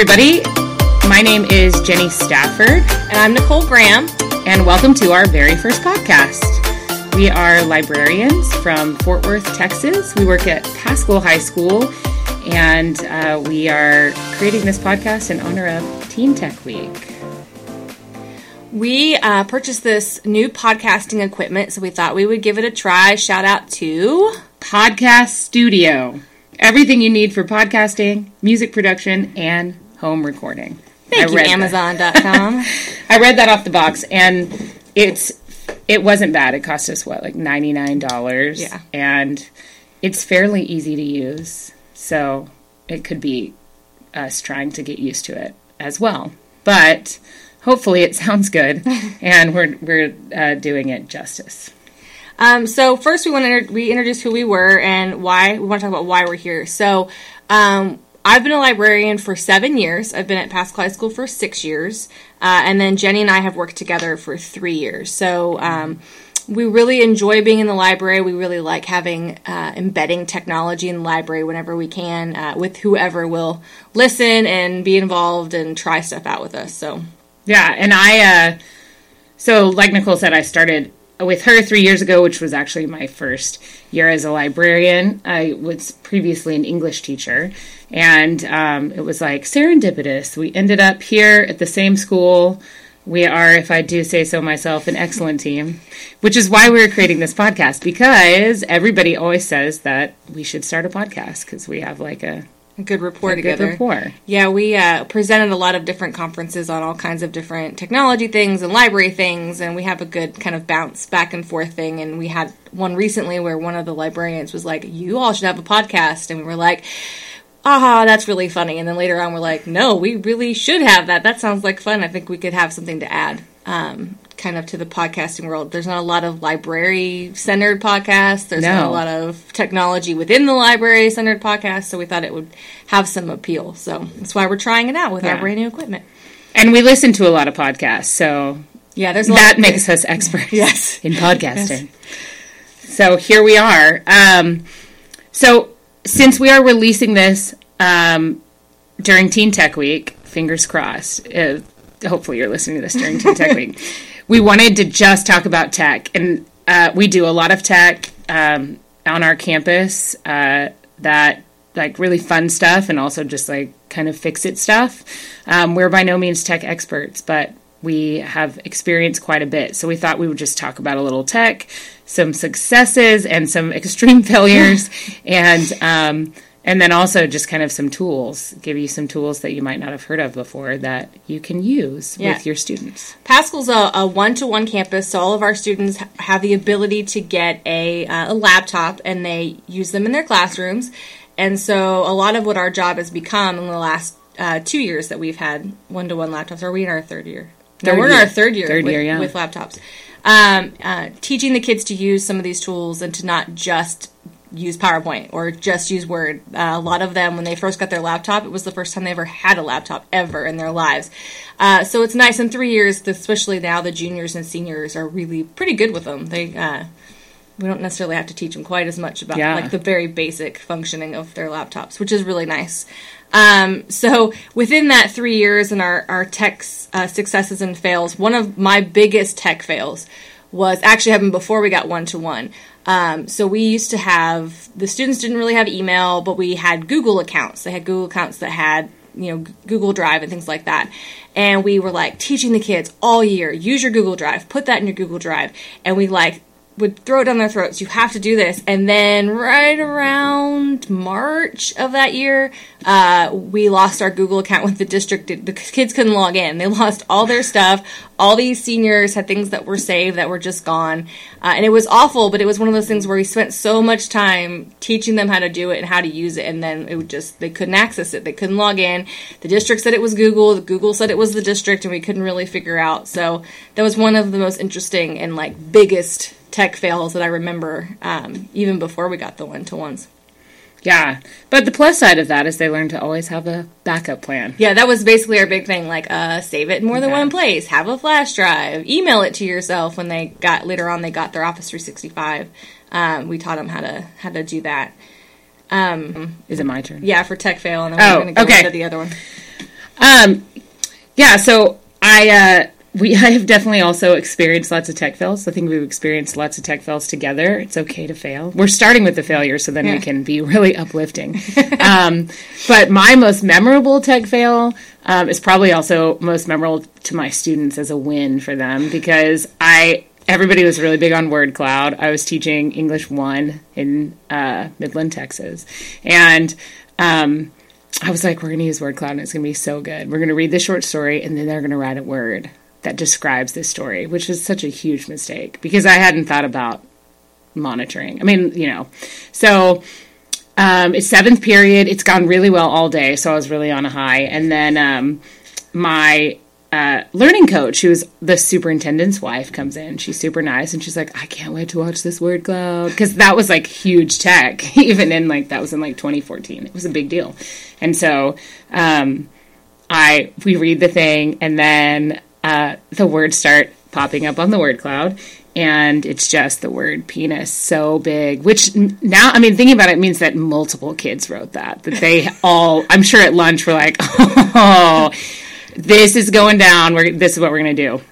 everybody. My name is Jenny Stafford, And I'm Nicole Graham. and welcome to our very first podcast. We are librarians from Fort Worth, Texas. We work at Paschal High School, and uh, we are creating this podcast in honor of Teen Tech Week. We uh, purchased this new podcasting equipment, so we thought we would give it a try. Shout out to Podcast Studio. Everything you need for podcasting, music production, and home recording. thank I you. Amazon.com. I read that off the box, and it's it wasn't bad. It cost us what like ninety nine dollars. Yeah. and it's fairly easy to use, so it could be us trying to get used to it as well. But hopefully, it sounds good, and we're we're uh, doing it justice. Um, so first, we want to we introduce who we were and why. We want to talk about why we're here. So, um, I've been a librarian for seven years. I've been at Paschal High School for six years, uh, and then Jenny and I have worked together for three years. So. Um, we really enjoy being in the library. We really like having uh, embedding technology in the library whenever we can uh, with whoever will listen and be involved and try stuff out with us. So Yeah, and I, uh, so like Nicole said, I started with her three years ago, which was actually my first year as a librarian. I was previously an English teacher, and um, it was like serendipitous. We ended up here at the same school. We are, if I do say so myself, an excellent team, which is why we're creating this podcast because everybody always says that we should start a podcast because we have like a, a good rapport a good together. rapport. Yeah, we uh, presented a lot of different conferences on all kinds of different technology things and library things, and we have a good kind of bounce back and forth thing. And we had one recently where one of the librarians was like, "You all should have a podcast," and we were like. Aha, that's really funny. And then later on, we're like, no, we really should have that. That sounds like fun. I think we could have something to add, um, kind of to the podcasting world. There's not a lot of library centered podcasts. There's not a lot of technology within the library centered podcasts. So we thought it would have some appeal. So that's why we're trying it out with our Yeah. brand new equipment. And we listen to a lot of podcasts, so Yeah, there's a lot that makes us experts Yes. in podcasting. So here we are. Um, so since we are releasing this um, during Teen Tech Week, fingers crossed. Uh, hopefully, you're listening to this during Teen Tech Week. We wanted to just talk about tech, and uh, we do a lot of tech um, on our campus. Uh, that like really fun stuff, and also just like kind of fix it stuff. Um, we're by no means tech experts, but we have experienced quite a bit. So we thought we would just talk about a little tech, some successes and some extreme failures, and um, and then also just kind of some tools. Give you some tools that you might not have heard of before that you can use Yeah. with your students. Paschal's a, a one-to-one campus, so all of our students have the ability to get a, uh, a laptop, and they use them in their classrooms. And so, a lot of what our job has become in the last uh, two years that we've had one-to-one laptops. Are we in our third year? no, Third we're in year. our third year. Third with, year, yeah. with laptops. Um, uh, teaching the kids to use some of these tools and to not just use PowerPoint or just use Word. Uh, a lot of them, when they first got their laptop, it was the first time they ever had a laptop ever in their lives. Uh, so it's nice in three years, especially now the juniors and seniors are really pretty good with them. They uh, we don't necessarily have to teach them quite as much about Yeah. like the very basic functioning of their laptops, which is really nice. Um, so within that three years and our our tech uh, successes and fails, one of my biggest tech fails was actually happened before we got one to one. Um, so we used to have the students didn't really have email, but we had Google accounts. They had Google accounts that had you know Google Drive and things like that. And we were like teaching the kids all year use your Google Drive, put that in your Google Drive, and we like would throw it down their throats. You have to do this. And then right around March of that year, uh, we lost our Google account with the district. The kids couldn't log in. They lost all their stuff. All these seniors had things that were saved that were just gone. Uh, and it was awful, but it was one of those things where we spent so much time teaching them how to do it and how to use it. And then it would just, they couldn't access it. They couldn't log in. The district said it was Google. The Google said it was the district and we couldn't really figure out. So that was one of the most interesting and like biggest tech fails that I remember, um, even before we got the one to ones. Yeah, but the plus side of that is they learn to always have a backup plan. Yeah, that was basically our big thing. Like, uh, save it in more than Okay. one place. Have a flash drive. Email it to yourself. When they got later on, they got their Office 365. Um, we taught them how to how to do that. Um, Is it my turn? yeah, for tech fail, and then Oh, we're going to go okay. into the other one. Um, yeah, so I uh, we I have definitely also experienced lots of tech fails. I think we've experienced lots of tech fails together. It's okay to fail. We're starting with the failure, so then Yeah. we can be really uplifting. um, but my most memorable tech fail um, is probably also most memorable to my students as a win for them because I everybody was really big on word cloud. I was teaching English one in uh, Midland, Texas, and um, I was like, we're going to use word cloud and it's going to be so good. We're going to read the short story and then they're going to write a word that describes this story, which is such a huge mistake because I hadn't thought about monitoring. I mean, you know, so um, it's seventh period. It's gone really well all day, so I was really on a high. And then um, my uh, learning coach, who's the superintendent's wife, comes in. She's super nice, and she's like, "I can't wait to watch this word cloud," because that was like huge tech, even in like that was in like 2014. It was a big deal, and so um, I we read the thing, and then uh, the words start popping up on the word cloud. And it's just the word penis so big, which now, I mean, thinking about it means that multiple kids wrote that. That they all, I'm sure at lunch were like, oh, this is going down. We're, this is what we're going to do.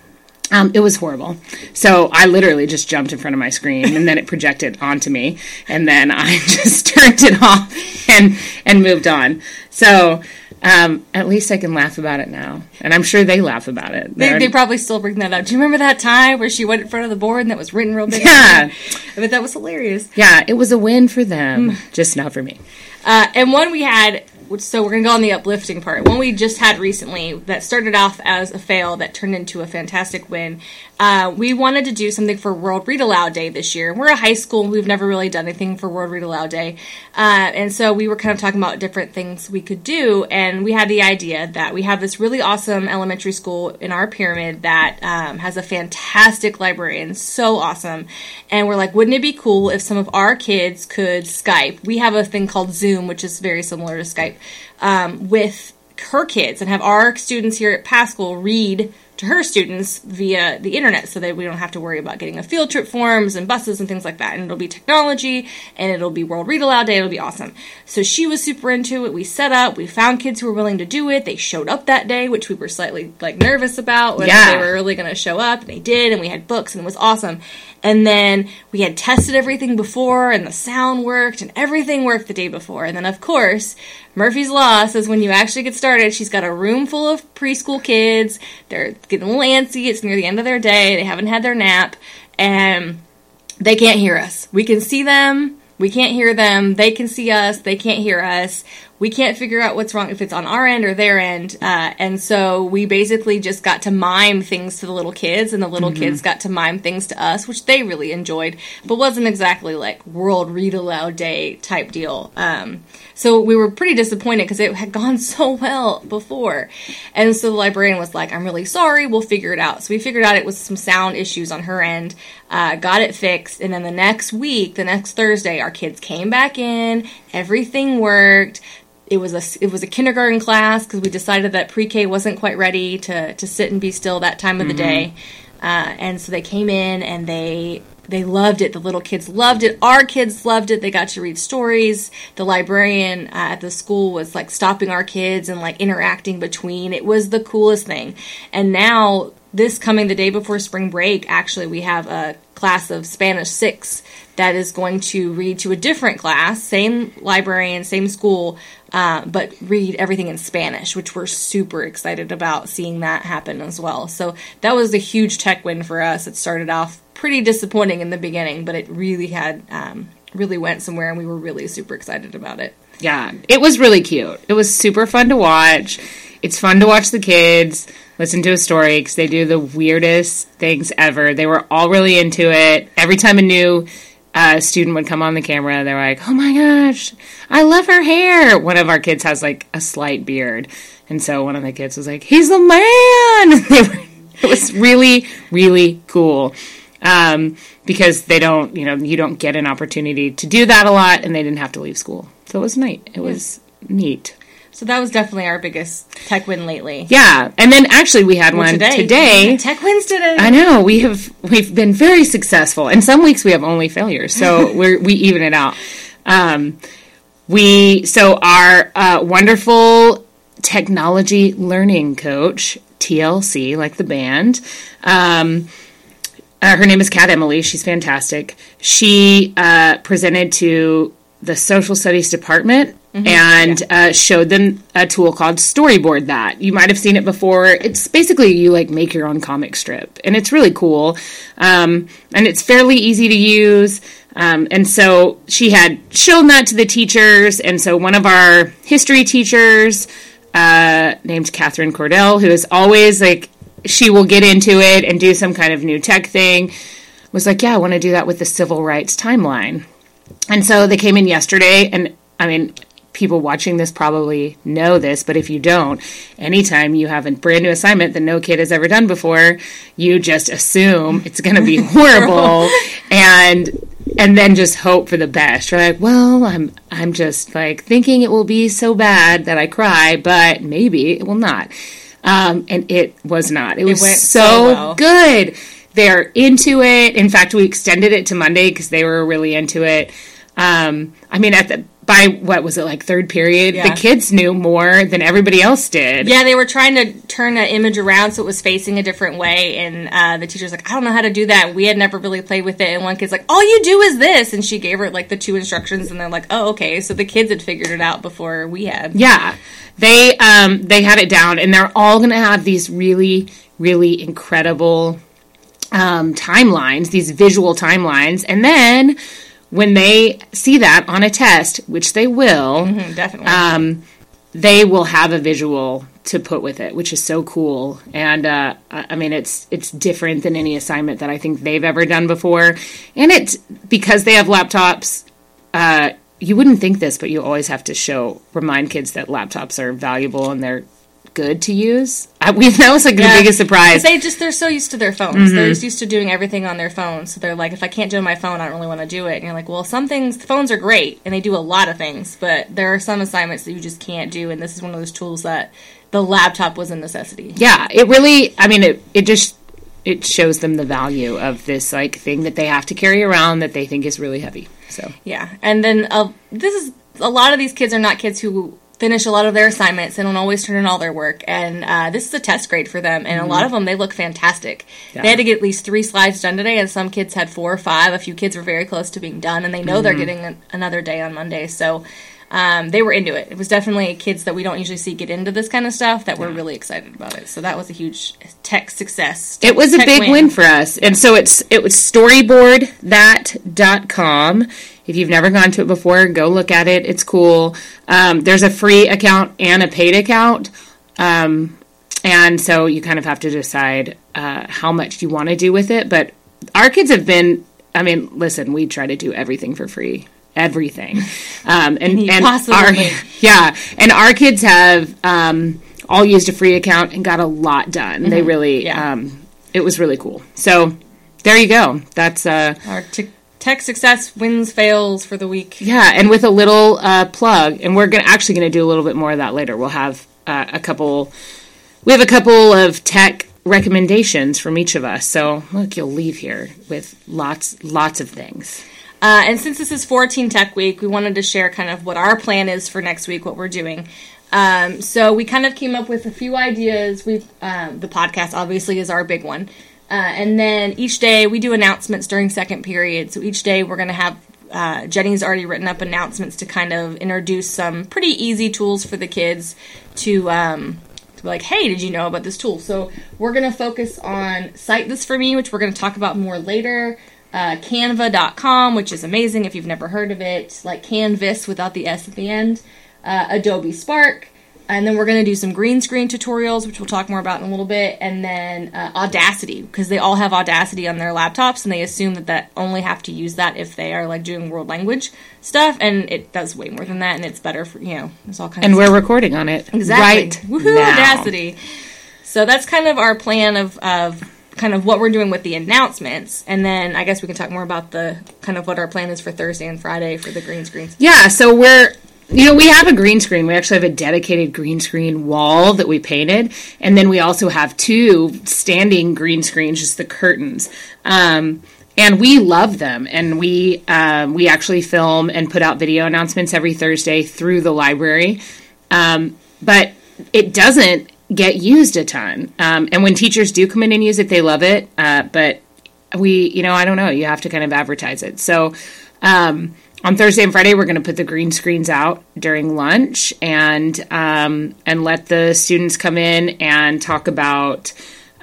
Um, it was horrible. So I literally just jumped in front of my screen and then it projected onto me. And then I just turned it off and, and moved on. So um, at least I can laugh about it now. And I'm sure they laugh about it. They, They're- probably still bring that up. Do you remember that time where she went in front of the board and that was written real big? Yeah. I bet that was hilarious. yeah, it was a win for them, just not for me. Uh, and one we had, so we're going to go on the uplifting part. One we just had recently that started off as a fail that turned into a fantastic win. Uh, we wanted to do something for World Read Aloud Day this year. We're a high school. We've never really done anything for World Read Aloud Day. Uh, and so we were kind of talking about different things we could do. And we had the idea that we have this really awesome elementary school in our pyramid that um, has a fantastic librarian. So awesome. And we're like, wouldn't it be cool if some of our kids could Skype? We have a thing called Zoom, which is very similar to Skype, um, with her kids and have our students here at Paschal read to her students via the internet so that we don't have to worry about getting a field trip forms and buses and things like that. And it'll be technology and it'll be World Read Aloud Day. It'll be awesome. So she was super into it. We set up, we found kids who were willing to do it. They showed up that day, which we were slightly like nervous about whether Yeah. they were really going to show up. And they did. And we had books and it was awesome. And then we had tested everything before and the sound worked and everything worked the day before. And then, of course, Murphy's Law says when you actually get started, she's got a room full of preschool kids. They're getting a little antsy. It's near the end of their day. They haven't had their nap. And they can't hear us. We can see them. We can't hear them. They can see us. They can't hear us. We can't figure out what's wrong if it's on our end or their end. Uh, and so we basically just got to mime things to the little kids, and the little kids got to mime things to us, which they really enjoyed, but wasn't exactly like World Read Aloud Day type deal. Um, so we were pretty disappointed because it had gone so well before. And so the librarian was like, I'm really sorry, we'll figure it out. So we figured out it was some sound issues on her end, uh, got it fixed, and then the next week, the next Thursday, our kids came back in, everything worked. It was a it was a kindergarten class because we decided that pre-K wasn't quite ready to to sit and be still that time of the day, uh, and so they came in and they they loved it. The little kids loved it. Our kids loved it. They got to read stories. The librarian uh, at the school was like stopping our kids and like interacting between. It was the coolest thing. And now, this coming the day before spring break, actually, we have a class of Spanish 6 that is going to read to a different class, same librarian, same school, uh, but read everything in Spanish, which we're super excited about seeing that happen as well. So that was a huge tech win for us. It started off pretty disappointing in the beginning, but it really had um, really went somewhere, and we were really super excited about it. Yeah, it was really cute. It was super fun to watch. It's fun to watch the kids listen to a story because they do the weirdest things ever. They were all really into it. Every time a new uh, student would come on the camera, they're like, "Oh my gosh, I love her hair." One of our kids has like a slight beard, and so one of the kids was like, "He's the man." Were, it was really, really cool. Um, because they don't, you know, you don't get an opportunity to do that a lot, and they didn't have to leave school, so it was neat. It was neat. So that was definitely our biggest tech win lately. Yeah, and then actually we had one today. Tech wins today. I know we have we've been very successful, and some weeks we have only failures, so we we even it out. Um, we so our uh, wonderful technology learning coach, TLC, like the band. Um, uh, her name is Kat Emily. She's fantastic. She uh, presented to the social studies department and uh, showed them a tool called Storyboard That. You might have seen it before. It's basically you like make your own comic strip, and it's really cool. Um, and it's fairly easy to use. Um, and so she had shown that to the teachers, and so one of our history teachers, uh, named Catherine Cordell, who is always like she will get into it and do some kind of new tech thing, was like, "Yeah, I want to do that with the civil rights timeline." And so they came in yesterday, and I mean, people watching this probably know this, but if you don't, anytime you have a brand new assignment that no kid has ever done before, you just assume it's going to be horrible, and and then just hope for the best. You're like, well, I'm I'm just like thinking it will be so bad that I cry, but maybe it will not. Um, and it was not. It was went so, so well. good. They're into it. In fact, we extended it to Monday because they were really into it. Um, I mean, at the by what was it like third period? Yeah. The kids knew more than everybody else did. Yeah, they were trying to turn that image around so it was facing a different way, and uh, the teacher's like, "I don't know how to do that." And we had never really played with it, and one kid's like, "All you do is this," and she gave her like the two instructions, and they're like, "Oh, okay." So the kids had figured it out before we had. Yeah, they um, they had it down, and they're all going to have these really, really incredible um, timelines, these visual timelines, and then when they see that on a test, which they will, Mm, definitely. um, they will have a visual to put with it, which is so cool. And uh, I I mean, it's it's different than any assignment that I think they've ever done before. And it's because they have laptops. Uh, you wouldn't think this, but you always have to show remind kids that laptops are valuable and they're good to use. I, we, that was like Yeah. the biggest surprise. They just they're so used to their phones. Mm-hmm. They're just used to doing everything on their phones. So they're like, if I can't do it on my phone, I don't really want to do it. And you're like, well, some things phones are great and they do a lot of things, but there are some assignments that you just can't do. And this is one of those tools that the laptop was a necessity. yeah, it really. I mean, it it just it shows them the value of this like thing that they have to carry around that they think is really heavy. So Yeah, and then uh, this is a lot of these kids are not kids who finish a lot of their assignments They don't always turn in all their work. And uh, this is a test grade for them, and a lot of them they look fantastic. Yeah. They had to get at least three slides done today, and some kids had four or five. A few kids were very close to being done, and they know they're getting an, another day on Monday. So. Um, they were into it. It was definitely kids that we don't usually see get into this kind of stuff that were really excited about it. So that was a huge tech success. it was a Tech big win. for us. And so it's it was storyboardthat.com. If you've never gone to it before, go look at it. It's cool. Um, there's a free account and a paid account. Um, and so you kind of have to decide uh, how much you want to do with it. But our kids have been, I mean, listen, we try to do everything for free. Everything. Um, and, and our, yeah. And our kids have um, all used a free account and got a lot done. They really, Mm-hmm. Yeah. um, it was really cool. So there you go. That's, uh, Our t- tech success wins fails for the week. yeah, and with a little uh, plug, and we're gonna actually going to do a little bit more of that later. We'll have uh, a couple. We have a couple of tech recommendations from each of us. So look, you'll leave here with lots, lots of things. Uh, and since this is Teen Tech Week, we wanted to share kind of what our plan is for next week, what we're doing. Um, so we kind of came up with a few ideas. We um, the podcast obviously is our big one, uh, and then each day we do announcements during second period. So each day we're going to have uh, Jenny's already written up announcements to kind of introduce some pretty easy tools for the kids to. Um, to be like, hey, did you know about this tool? So we're going to focus on Cite This For Me, which we're going to talk about more later. Uh, Canva.com, which is amazing if you've never heard of it, like Canvas without the S at the end. Uh, Adobe Spark. And then we're going to do some green screen tutorials, which we'll talk more about in a little bit. And then uh, Audacity, because they all have Audacity on their laptops, and they assume that that only have to use that if they are like doing world language stuff. And it does way more than that, and it's better for you know, it's all kinds And of we're recording on it Exactly. right Woohoo, now. Audacity. So that's kind of our plan of, of kind of what we're doing with the announcements. And then I guess we can talk more about the kind of what our plan is for Thursday and Friday for the green screens. Yeah, so we're you know, we have a green screen. We actually have a dedicated green screen wall that we painted, and then we also have two standing green screens, just the curtains. Um, and we love them, and we um, we actually film and put out video announcements every Thursday through the library. Um, but it doesn't get used a ton. Um, and when teachers do come in and use it, they love it. Uh, but we, you know, I don't know. You have to kind of advertise it. So um, on Thursday and Friday, we're going to put the green screens out during lunch and um, and let the students come in and talk about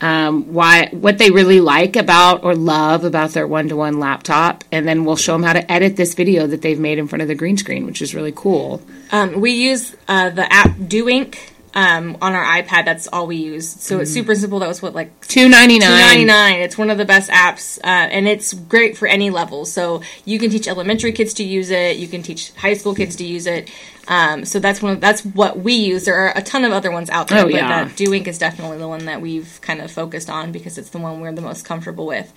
um, why what they really like about or love about their one to one laptop, and then we'll show them how to edit this video that they've made in front of the green screen, which is really cool. Um, we use uh, the app Do Ink um, on our iPad. That's all we use. So it's super simple. That was what like Two ninety Two ninety nine. nine. It's one of the best apps, uh, and it's great for any level. So you can teach elementary kids to use it. You can teach high school kids to use it. Um, so that's one. Of, that's what we use. There are a ton of other ones out there, Oh, but yeah. that Do Ink is definitely the one that we've kind of focused on because it's the one we're the most comfortable with.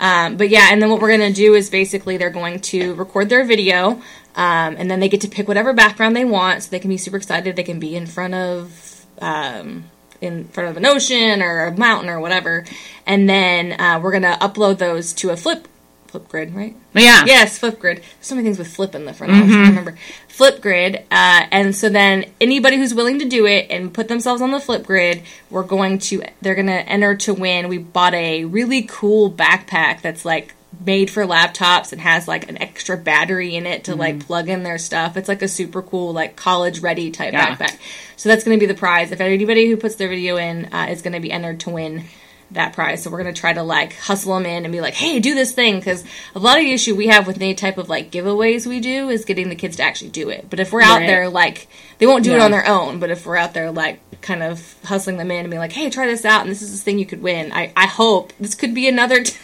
Um, but yeah, and then what we're going to do is basically they're going to record their video, um, and then they get to pick whatever background they want. So they can be super excited. They can be in front of um, in front of an ocean or a mountain or whatever, and then uh, we're gonna upload those to a flip Flipgrid, right? Yeah. Yes, Flipgrid. There's so many things with flip in the front. I trying to remember Flipgrid, uh, and so then anybody who's willing to do it and put themselves on the Flipgrid, we're going to. They're gonna enter to win. We bought a really cool backpack that's like made for laptops and has like an extra battery in it to like plug in their stuff. It's like a super cool like college ready type Yeah. backpack. So that's going to be the prize. If anybody who puts their video in uh, is going to be entered to win that prize. So we're going to try to like hustle them in and be like, hey, do this thing. Because a lot of the issue we have with any type of like giveaways we do is getting the kids to actually do it. But if we're out Right. there, like, they won't do it on their own. But if we're out there, like, kind of hustling them in and being like, hey, try this out and this is this thing you could win. I, I hope this could be another. T-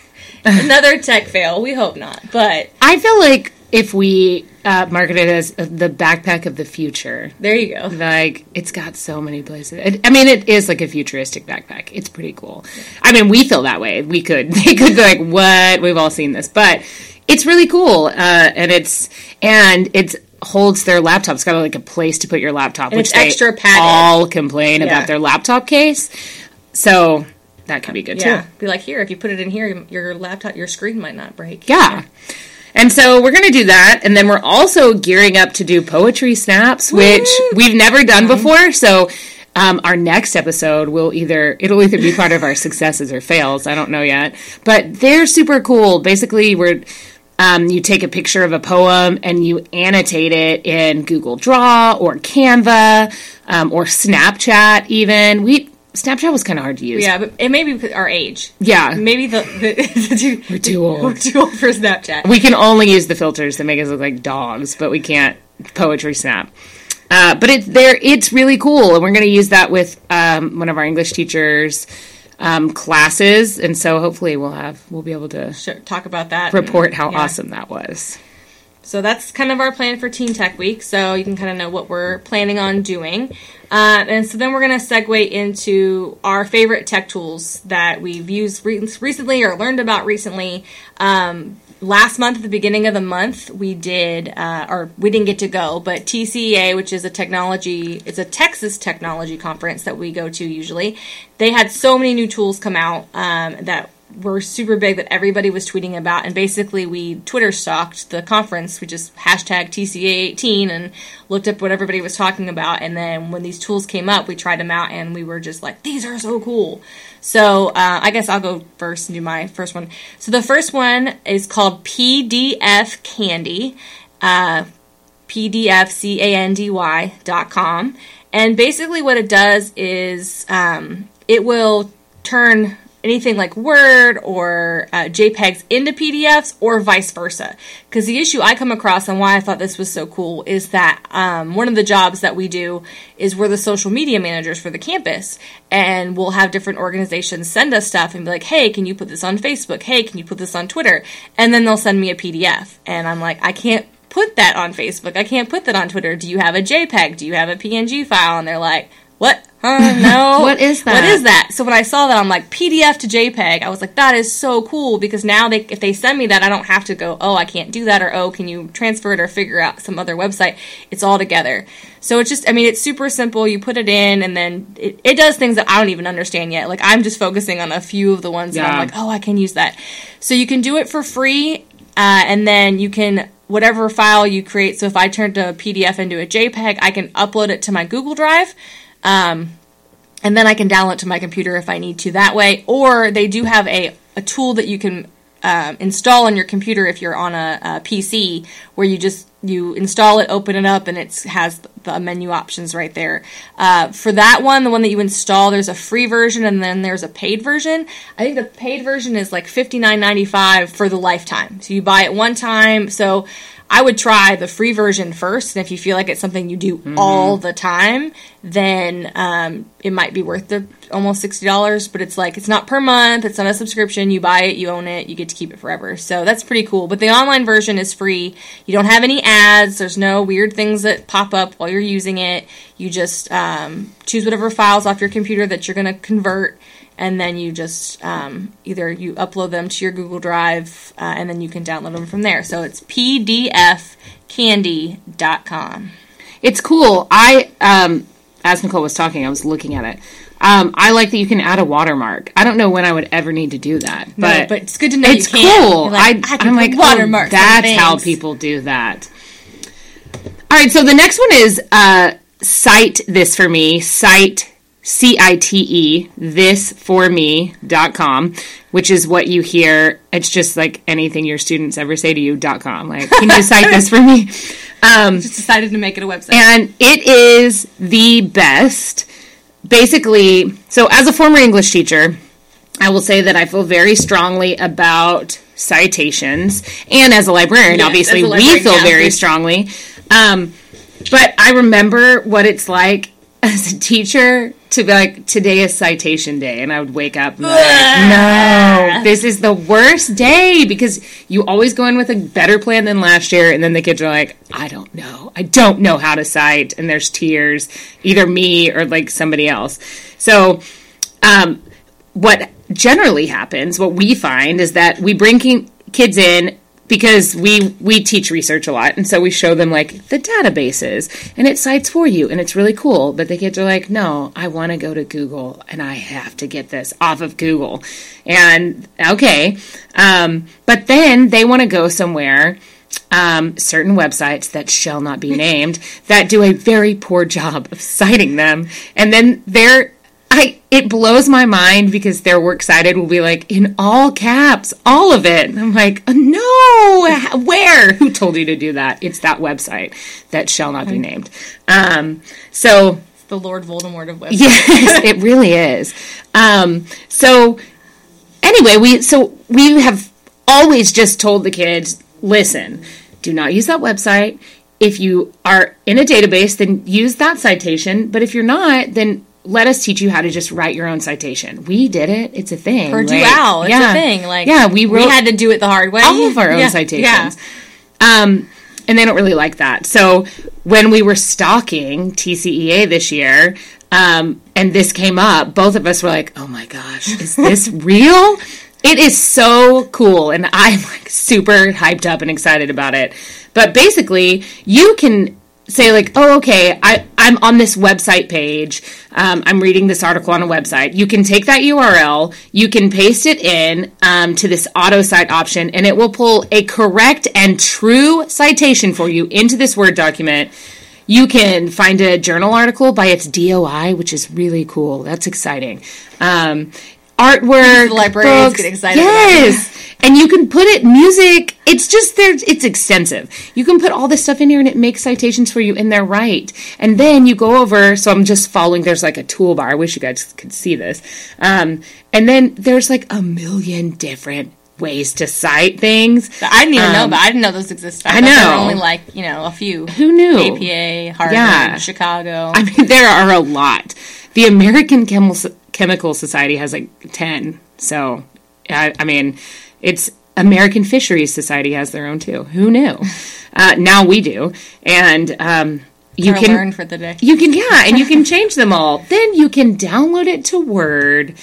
Another tech fail. We hope not, but I feel like if we uh, market it as the backpack of the future, there you go. like it's got so many places. It, I mean, it is like a futuristic backpack. It's pretty cool. I mean, we feel that way. We could, they could be like, what? We've all seen this, but it's really cool. Uh, and it's and it's holds their laptop. It's got like a place to put your laptop, which it's they extra padded. all complain Yeah. about their laptop case. So that could be good Yeah, too. be like here. If you put it in here, your laptop, your screen might not break. Yeah. And so we're going to do that. And then we're also gearing up to do poetry snaps, which we've never done before. So um, our next episode will either, it'll either be part of our successes or fails. I don't know yet. But they're super cool. Basically, we're. Um, you take a picture of a poem and you annotate it in Google Draw or Canva um, or Snapchat. Even we Snapchat was kind of hard to use. Yeah, but it may be our age. yeah. Maybe the, the, the too, We're too old. We're too old for Snapchat. we can only use the filters that make us look like dogs, but we can't poetry snap. Uh, but it's there. It's really cool, and we're going to use that with um, one of our English teachers' um, classes, and so hopefully we'll have we'll be able to Sure, talk about that. report how Yeah. awesome that was. So that's kind of our plan for Teen Tech Week. So you can kind of know what we're planning on doing. Uh, and so then we're going to segue into our favorite tech tools that we've used re- recently or learned about recently. Um, last month, at the beginning of the month, we did, uh, or we didn't get to go, but TCEA, which is a technology, it's a Texas technology conference that we go to usually. They had so many new tools come out um, that were super big that everybody was tweeting about, and basically we Twitter stalked the conference. We just hashtag TCEA18 and looked up what everybody was talking about, and then when these tools came up, we tried them out, and we were just like, these are so cool. So uh, I guess I'll go first and do my first one. So the first one is called PDF Candy. Uh, dot com and basically what it does is um, it will turn anything like word or uh, jpegs into pdfs or vice versa because the issue i come across and why i thought this was so cool is that um, one of the jobs that we do is we're the social media managers for the campus and we'll have different organizations send us stuff and be like hey can you put this on facebook hey can you put this on twitter and then they'll send me a pdf and i'm like i can't put that on Facebook. I can't put that on Twitter. Do you have a JPEG? Do you have a PNG file? And they're like, what? Huh? No. What is that? What is that? So when I saw that, I'm like, PDF to JPEG. I was like, that is so cool because now they, if they send me that, I don't have to go, oh, I can't do that, or oh, can you transfer it or figure out some other website? It's all together. So it's just, I mean, it's super simple. You put it in, and then it, it does things that I don't even understand yet. Like I'm just focusing on a few of the ones that I'm like, oh, I can use that. So you can do it for free, uh, and then you can whatever file you create. So if I turned a PDF into a JPEG, I can upload it to my Google Drive. Um, and then I can download to my computer if I need to that way. Or they do have a, a tool that you can um, install on your computer if you're on a, a, PC, where you just you install it, open it up, and it has the menu options right there. Uh, for that one, the one that you install, there's a free version and then there's a paid version. I think the paid version is like fifty nine ninety five for the lifetime. So you buy it one time. So I would try the free version first, and if you feel like it's something you do mm-hmm. all the time, then um, it might be worth the almost sixty dollars. But it's like it's not per month; it's not a subscription. You buy it, you own it, you get to keep it forever. So that's pretty cool. But the online version is free. You don't have any ads. There's no weird things that pop up while you're using it. You just um, choose whatever files off your computer that you're going to convert and then you just um, either you upload them to your Google Drive, uh, and then you can download them from there. So it's pdfcandy.com. It's cool. I um, as Nicole was talking, I was looking at it. Um, I like that you can add a watermark. I don't know when I would ever need to do that, but, no, but it's good to know. It's cool. Like, I, am like watermark. Oh, that's how people do that. All right, so the next one is uh, cite this for me. Cite C I T E, this for me.com, which is what you hear. It's just like anything your students ever say to you.com. Like, can you cite this for me? Um, just decided to make it a website. And it is the best. Basically, so as a former English teacher, I will say that I feel very strongly about citations. And as a librarian, obviously, a librarian, we feel yeah, very strongly. Um, but I remember what it's like as a teacher to be like today is citation day and i would wake up like, no this is the worst day because you always go in with a better plan than last year and then the kids are like i don't know. I don't know how to cite and there's tears either me or like somebody else. So um, what generally happens what we find is that we bring kids in because we we teach research a lot and so we show them like the databases and it cites for you and it's really cool but the kids are like no i want to go to google and i have to get this off of google. And okay um, but then they want to go somewhere um, certain websites that shall not be named that do a very poor job of citing them and then they're I it blows my mind because their works cited will be like in all caps, all of it. And I'm like, no, where? Who told you to do that? It's that website that shall not be named. Um, so the Lord Voldemort of websites. Yes, it really is. Um, so anyway, we so we have always just told the kids, listen, do not use that website. If you are in a database, then use that citation. But if you're not, then let us teach you how to just write your own citation. We did it. It's a thing. Purdue like. It's yeah. a thing. Like yeah, we wrote, we had to do it the hard way. All of our own yeah. citations. Yeah. Um, and they don't really like that. So when we were stalking TCEA this year, um, and this came up, both of us were like, "Oh my gosh, is this real?" It is so cool, and I'm like super hyped up and excited about it. But basically, you can say like, oh, okay, I, I'm on this website page. Um, I'm reading this article on a website. You can take that URL, you can paste it in um, to this auto cite option, and it will pull a correct and true citation for you into this Word document. You can find a journal article by its DOI, which is really cool. That's exciting. Um, artwork, the librarians books. get excited. Yes, and you can put it music. It's just there. It's extensive. You can put all this stuff in here, and it makes citations for you in there, right? And then you go over. So I'm just following. There's like a toolbar. I wish you guys could see this. Um, and then there's like a million different ways to cite things. I didn't even um, know, but I didn't know those existed. I, I know only like you know a few. Who knew? APA, Harvard, yeah. Chicago. I mean, there are a lot. The American Chemical Chemical Society has like ten. So, I, I mean, it's American Fisheries Society has their own too. Who knew? Uh, now we do, and um, you can learn for the day. You can yeah, and you can change them all. Then you can download it to Word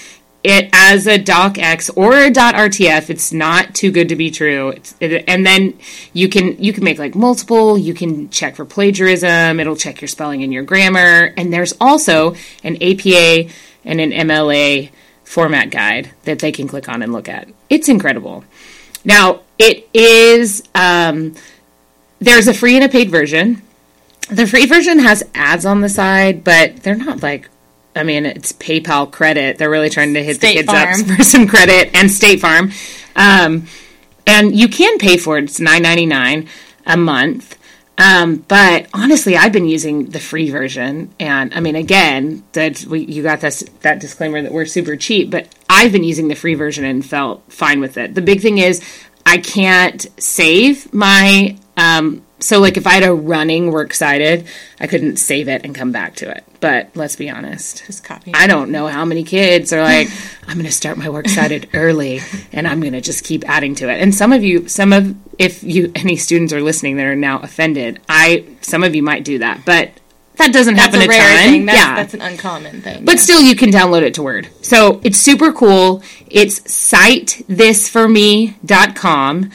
it as a docx or a .rtf. It's not too good to be true. It, and then you can you can make like multiple. You can check for plagiarism. It'll check your spelling and your grammar. And there's also an APA and an MLA format guide that they can click on and look at. It's incredible. Now it is um, there's a free and a paid version. the free version has ads on the side, but they're not like. I mean, it's PayPal credit. They're really trying to hit State the kids Farm. up for some credit and State Farm. Um, and you can pay for it. It's nine ninety nine a month. Um, but honestly, I've been using the free version, and I mean, again, that we you got this that disclaimer that we're super cheap, but I've been using the free version and felt fine with it. The big thing is I can't save my um, so like if I had a running works cited, I couldn't save it and come back to it. But let's be honest, Just copy. I don't know how many kids are like, I'm going to start my works cited early and I'm going to just keep adding to it. And some of you, some of, if you, any students are listening that are now offended, I, some of you might do that, but that doesn't that's happen a a rare ton. thing. That's, yeah. that's an uncommon thing. But still, you can download it to Word. So it's super cool. It's citethisforme.com.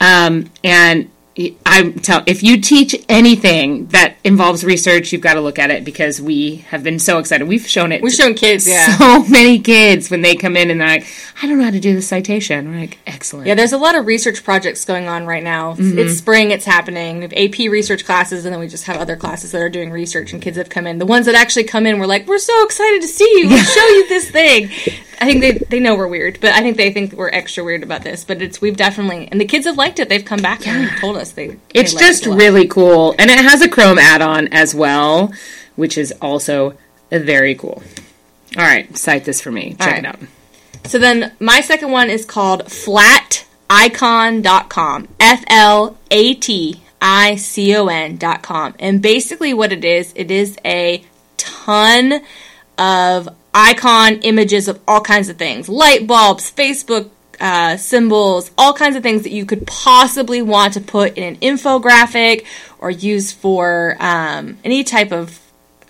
Um, and I tell if you teach anything that involves research, you've got to look at it because we have been so excited. We've shown it. We've shown kids, yeah. So many kids when they come in and they're like, I don't know how to do the citation. We're like, excellent. Yeah, there's a lot of research projects going on right now. It's, Mm-hmm. it's spring, it's happening. We have AP research classes, and then we just have other classes that are doing research, and kids have come in. The ones that actually come in, we're like, we're so excited to see you. We'll show you this thing. I think they they know we're weird, but I think they think we're extra weird about this. But it's we've definitely and the kids have liked it. They've come back and told us they. It's they liked just it really cool. And it has a Chrome add on as well, which is also very cool. All right, cite this for me. Check All it out. So then my second one is called flaticon.com. F L A T I C O N.com. And basically what it is, it is a ton of icon images of all kinds of things. Light bulbs, Facebook uh, symbols, all kinds of things that you could possibly want to put in an infographic or use for um, any type of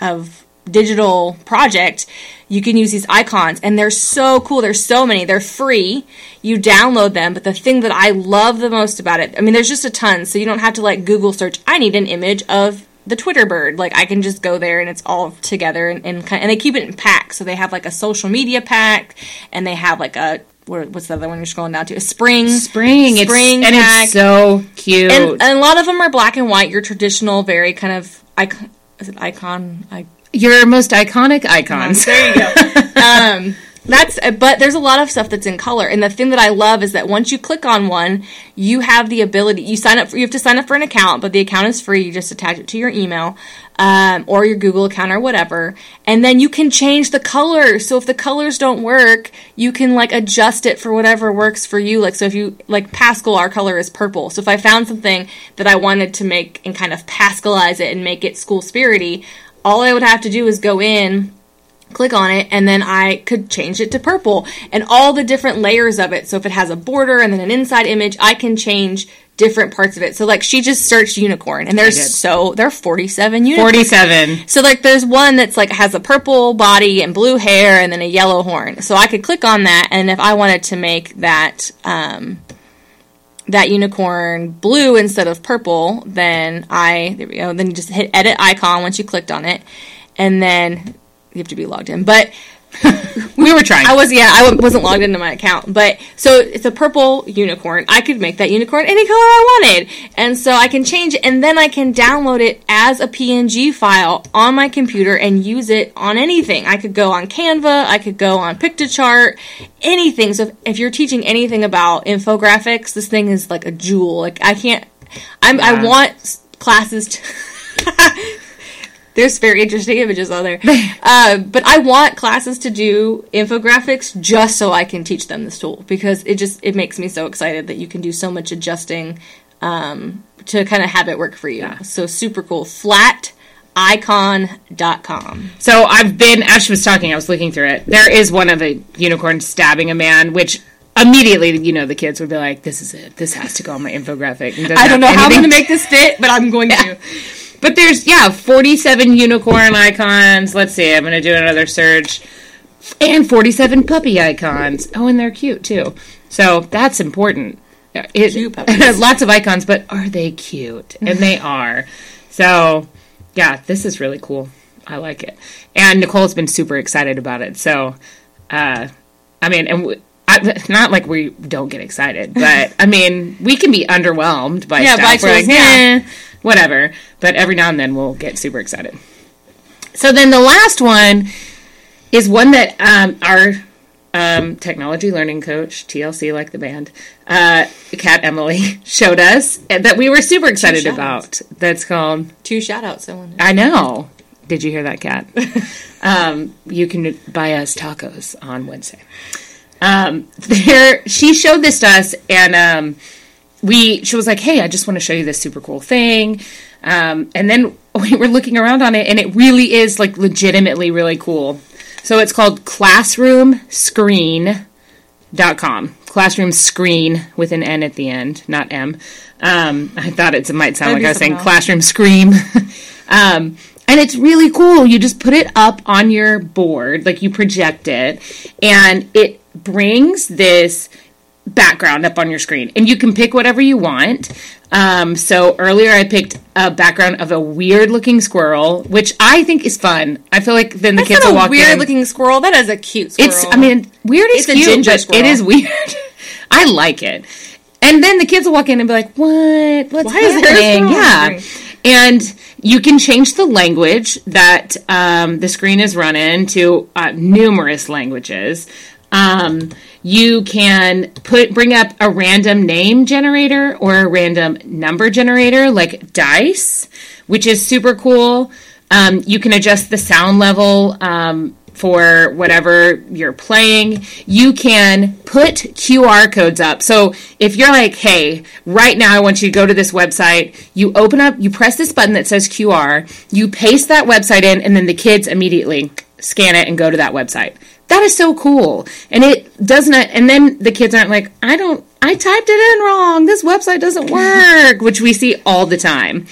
of digital project, you can use these icons and they're so cool. There's so many. They're free. You download them, but the thing that I love the most about it, I mean there's just a ton, so you don't have to like Google search I need an image of the Twitter bird. Like I can just go there and it's all together and and, kind and they keep it in packs. So they have like a social media pack and they have like a what's the other one you're scrolling down to? A spring Spring, spring it's, and it's so cute. and, and a lot of them are black and white. Your traditional, very kind of icon. Is it icon? I, Your most iconic icons. there you go. um, that's but there's a lot of stuff that's in color, and the thing that I love is that once you click on one, you have the ability. You sign up. For, you have to sign up for an account, but the account is free. You just attach it to your email. Um, or your Google account or whatever, and then you can change the color. So if the colors don't work, you can like adjust it for whatever works for you. Like so, if you like Paschal, our color is purple. So if I found something that I wanted to make and kind of Pascalize it and make it school spirity, all I would have to do is go in click on it and then I could change it to purple and all the different layers of it. So if it has a border and then an inside image, I can change different parts of it. So like she just searched unicorn and there's so there are 47 unicorns. Forty-seven. So like there's one that's like has a purple body and blue hair and then a yellow horn. So I could click on that and if I wanted to make that um that unicorn blue instead of purple, then I there we go. Then you just hit edit icon once you clicked on it, and then you have to be logged in. But We were trying. I was yeah, I wasn't logged into my account. But so it's a purple unicorn. I could make that unicorn any color I wanted, and so I can change it, and then I can download it as a PNG file on my computer and use it on anything. I could go on Canva, I could go on Piktochart, anything. So if, if you're teaching anything about infographics, this thing is like a jewel. Like I can't. I'm, I want classes to. There's very interesting images on there. uh, but I want classes to do infographics just so I can teach them this tool because it just it makes me so excited that you can do so much adjusting um, to kind of have it work for you. Yeah. So super cool. Flaticon.com. So I've been, as she was talking, I was looking through it. There is one of a unicorn stabbing a man, which immediately, you know, the kids would be like, "This is it. This has to go on my infographic." I don't know have how I'm going to make this fit, but I'm going to. But there's yeah, 47 unicorn icons. Let's see. I'm going to do another search. And 47 puppy icons. Oh, and they're cute too. So that's important. It, Cute puppies. lots of icons, but are they cute? And they are. So, yeah, this is really cool. I like it. And Nicole's been super excited about it. So, uh, I mean, and w- I, it's not like we don't get excited, but I mean, we can be underwhelmed by Yeah, stuff. by We're like, tools, yeah. Whatever. But every now and then we'll get super excited. So then the last one is one that um, our um, technology learning coach, TLC, like the band, uh, Kat Emily, showed us that we were super excited about. That's called Two shout outs. I. I know. Did you hear that, Kat? um, you can buy us tacos on Wednesday. Um, there, she showed this to us, and um, we. She was like, "Hey, I just want to show you this super cool thing." Um, and then we were looking around on it, and it really is like legitimately really cool. So it's called classroomscreen.com. Classroom screen with an N at the end, not M. Um, I thought it might sound That'd like I was saying else. classroom scream. um, and it's really cool. You just put it up on your board, like you project it, and it brings this background up on your screen. And you can pick whatever you want. Um, so earlier I picked a background of a weird looking squirrel, which I think is fun. I feel like then the That's kids will a walk weird in. looking squirrel. That is a cute squirrel. It's, I mean, weird is It's cute, ginger but squirrel. it is weird. I like it. And then the kids will walk in and be like, "What? What's Why is there a happening?" Yeah, and you can change the language that um, the screen is run in to uh, numerous languages. Um, you can put bring up a random name generator or a random number generator, like dice, which is super cool. Um, you can adjust the sound level um, for whatever you're playing. You can put QR codes up. So if you're like, hey, right now I want you to go to this website, you open up, you press this button that says QR, you paste that website in, and then the kids immediately scan it and go to that website. That is so cool. And it doesn't, and then the kids aren't like, I don't, I typed it in wrong. This website doesn't work, which we see all the time.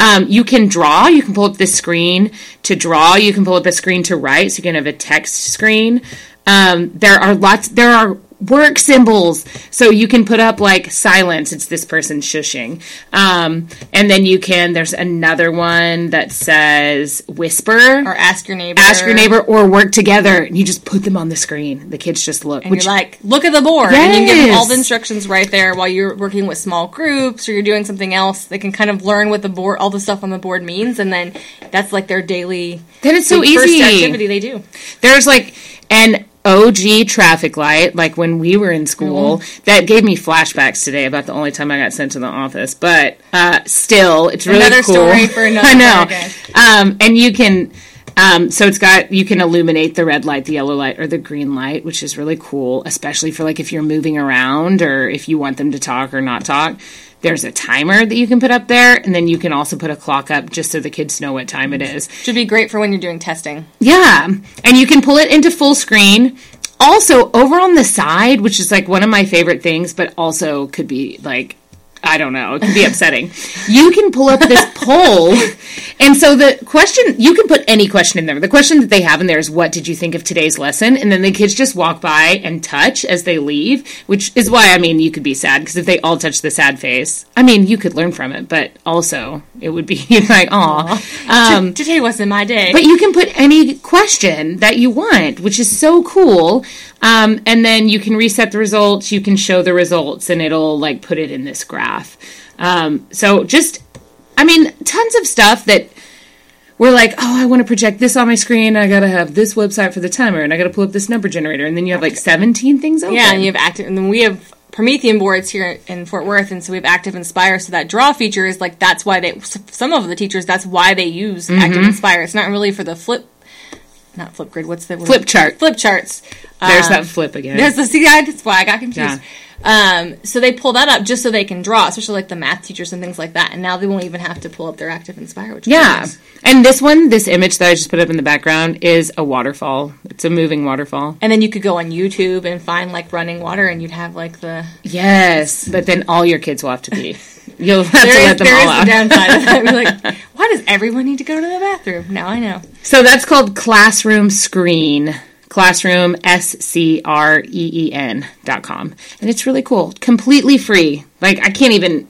Um, you can draw. You can pull up this screen to draw. You can pull up a screen to write. So you can have a text screen. Um, there are lots. There are work symbols. So you can put up like silence. It's this person shushing. Um, and then you can. There's another one that says whisper or ask your neighbor. ask your neighbor or work together and you just put them on the screen the kids just look And which you're like, look at the board, and you give them all the instructions right there while you're working with small groups or you're doing something else. They can kind of learn what the board, all the stuff on the board means, and then that's like their daily. Then it's so easy. activity they do. there's like an OG traffic light, like when we were in school, Mm-hmm. that gave me flashbacks today about the only time I got sent to the office. But uh, still, it's really Another cool. story for another I know. Um, and you can, um, so it's got you can illuminate the red light, the yellow light, or the green light, which is really cool, especially for like if you're moving around or if you want them to talk or not talk. There's a timer that you can put up there, and then you can also put a clock up just so the kids know what time it is. Should be great for when you're doing testing. Yeah, and you can pull it into full screen. Also, over on the side, which is like one of my favorite things, but also could be like, I don't know, it can be upsetting. You can pull up this poll. And so the question, you can put any question in there. The question that they have in there is, What did you think of today's lesson? And then the kids just walk by and touch as they leave, which is why, I mean, you could be sad because if they all touch the sad face, I mean, you could learn from it, but also it would be like, aw. Um, Today wasn't my day. but you can put any question that you want, which is so cool. Um, and then you can reset the results. You can show the results, and it'll like put it in this graph. Um, so just, I mean, tons of stuff that we're like, oh, I want to project this on my screen. I got to have this website for the timer, and I got to pull up this number generator, and then you have like seventeen things open. yeah, and you have active, and then we have Promethean boards here in Fort Worth, and so we have ActivInspire. So that draw feature is like that's why they some of the teachers that's why they use Mm-hmm. ActivInspire. It's not really for the flip, not Flipgrid. What's the word? flip chart. Flip charts. There's Um, that flip again. There's the see, that's why I got confused. Um, so they pull that up just so they can draw, especially like the math teachers and things like that. And now they won't even have to pull up their ActivInspire, which Yeah. nice. And this one, this image that I just put up in the background is a waterfall. It's a moving waterfall. And then you could go on YouTube and find like running water, and you'd have like the Yes, but then all your kids will have to be. You'll have to there is, let them there all is out. the downside of that. You're like, why does everyone need to go to the bathroom? Now I know. So that's called Classroom Screen. Classroom S C R E E N dot com. And it's really cool. Completely free. Like I can't even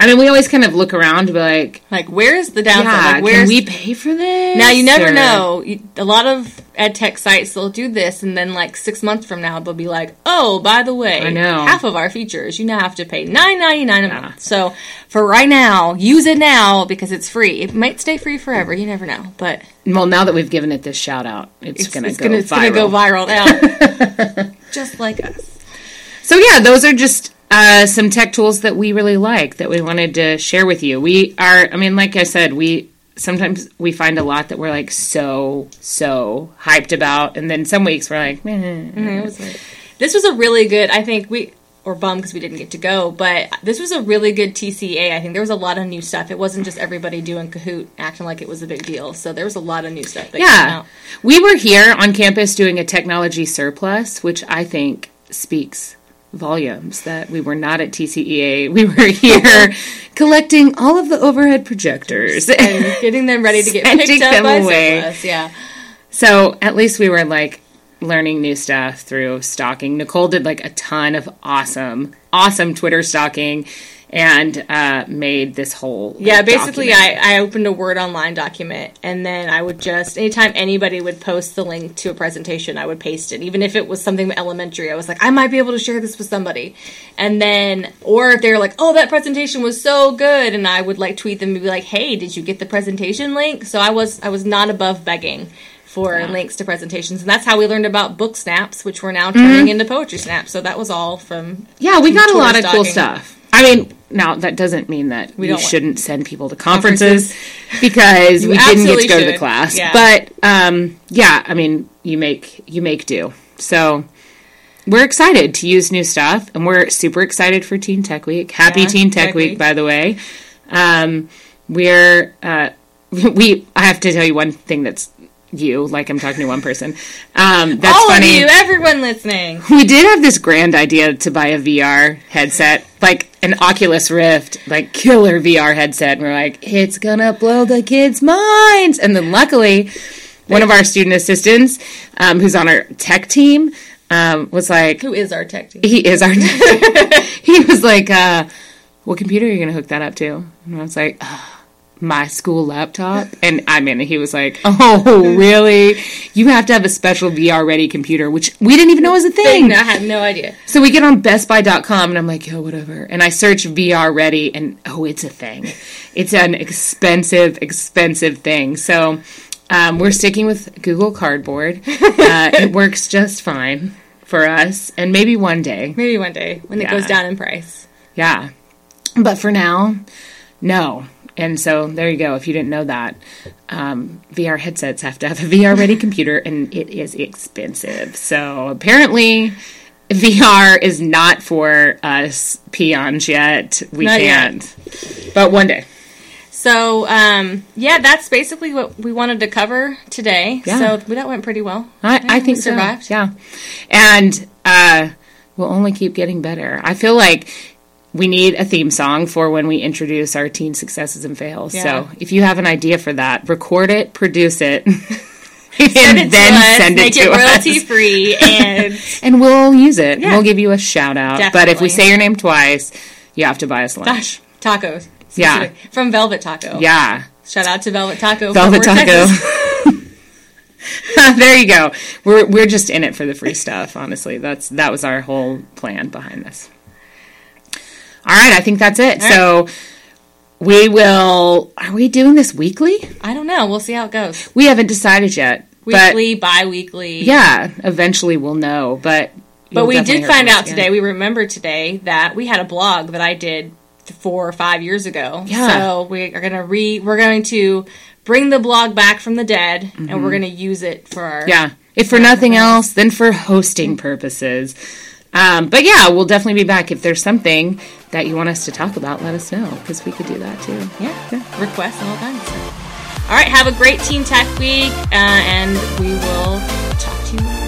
I mean, we always kind of look around to be like, Like, where's the downside? yeah, like, can we pay for this? Now you never Or- know. A lot of ed tech sites they'll do this, and then like six months from now they'll be like, "Oh, by the way, I know. half of our features you now have to pay nine ninety nine a Yeah. month." So for right now, use it now because it's free. It might stay free forever. You never know, but Well, now that we've given it this shout out, it's, it's, gonna it's go gonna, it's viral. gonna go viral now, just like us. So yeah, those are just uh, some tech tools that we really like that we wanted to share with you. We are, I mean, like I said, we sometimes we find a lot that we're like so so hyped about, and then some weeks we're like, eh. Was like- this was a really good. I think we or bum because we didn't get to go, but this was a really good TCEA. I think there was a lot of new stuff. It wasn't just everybody doing Kahoot acting like it was a big deal. So there was a lot of new stuff yeah. We were here on campus doing a technology surplus, which I think speaks volumes that we were not at TCEA. We were here collecting all of the overhead projectors and getting them ready to get picked up them by away. Yeah, So at least we were like learning new stuff through stalking. Nicole did like a ton of awesome, awesome Twitter stalking and uh, made this whole yeah. Basically, document. I, I opened a Word Online document, and then I would just anytime anybody would post the link to a presentation, I would paste it, even if it was something elementary. I was like, I might be able to share this with somebody, and then or if they're like, oh, that presentation was so good, and I would like tweet them and be like, hey, did you get the presentation link? So I was I was not above begging. For links to presentations, and that's how we learned about book snaps, which we're now turning into poetry snaps. So that was all from yeah, we got a lot of cool stuff. I mean, now that doesn't mean that we, shouldn't send people to conferences because we didn't get to go to the class. Yeah. But um, yeah, I mean, you make you make do. So we're excited to use new stuff, and we're super excited for Teen Tech Week. Happy Yeah, Teen Tech, Tech Week, Week. by the way. Um, we're uh, we. I have to tell you one thing that's you, like I'm talking to one person. Um, that's all funny. of you, everyone listening. We did have this grand idea to buy a VR headset, like an Oculus Rift, like killer VR headset. And we're like, it's gonna blow the kids' minds. And then luckily, one of our student assistants, um, who's on our tech team, um, was like, Who is our tech team? he is our. he was like, uh, "What computer are you gonna hook that up to?" And I was like, "Uh, "My school laptop." And I mean, he was like, "Oh, really? You have to have a special VR ready computer," which we didn't even know was a thing. I had no idea. So we get on BestBuy.com, and I'm like, "Yo, whatever." And I search VR ready, and oh, it's a thing. It's an expensive, expensive thing. So. Um, we're sticking with Google Cardboard. Uh, it works just fine for us, and maybe one day Maybe one day when it goes down in price. yeah. But for now, no. And so there you go. If you didn't know that, um, VR headsets have to have a VR ready computer, and it is expensive. So apparently, VR is not for us peons yet. We Not can't. But one day. So, um, yeah, that's basically what we wanted to cover today. Yeah. So that went pretty well. I, Yeah, I think we so. survived. Yeah. And uh, we'll only keep getting better. I feel like we need a theme song for when we introduce our teen successes and fails. Yeah. So if you have an idea for that, record it, produce it, and Send it then to us, send it make to it us. royalty free, and And we'll use it. Yeah. We'll give you a shout out. But if we say your name twice, you have to buy us lunch. tacos. Yeah. From Velvet Taco. Yeah. Shout out to Velvet Taco. Velvet Taco. There you go. We're we're just in it for the free stuff, honestly. That's that was our whole plan behind this. All right, I think that's it. So we will are we doing this weekly? I don't know. We'll see how it goes. We haven't decided yet. Weekly, bi-weekly. yeah, eventually we'll know, but But we did find out again. today. We remember today that we had a blog that I did four or five years ago. Yeah. So we are gonna re. We're going to bring the blog back from the dead, and we're gonna use it for our. Mm-hmm. Yeah. If for nothing else, then for hosting purposes. Um, but yeah, we'll definitely be back. If there's something that you want us to talk about, let us know because we could do that too. yeah, yeah. requests and all kinds of stuff. All right. Have a great Teen Tech Week, uh, and we will talk to you.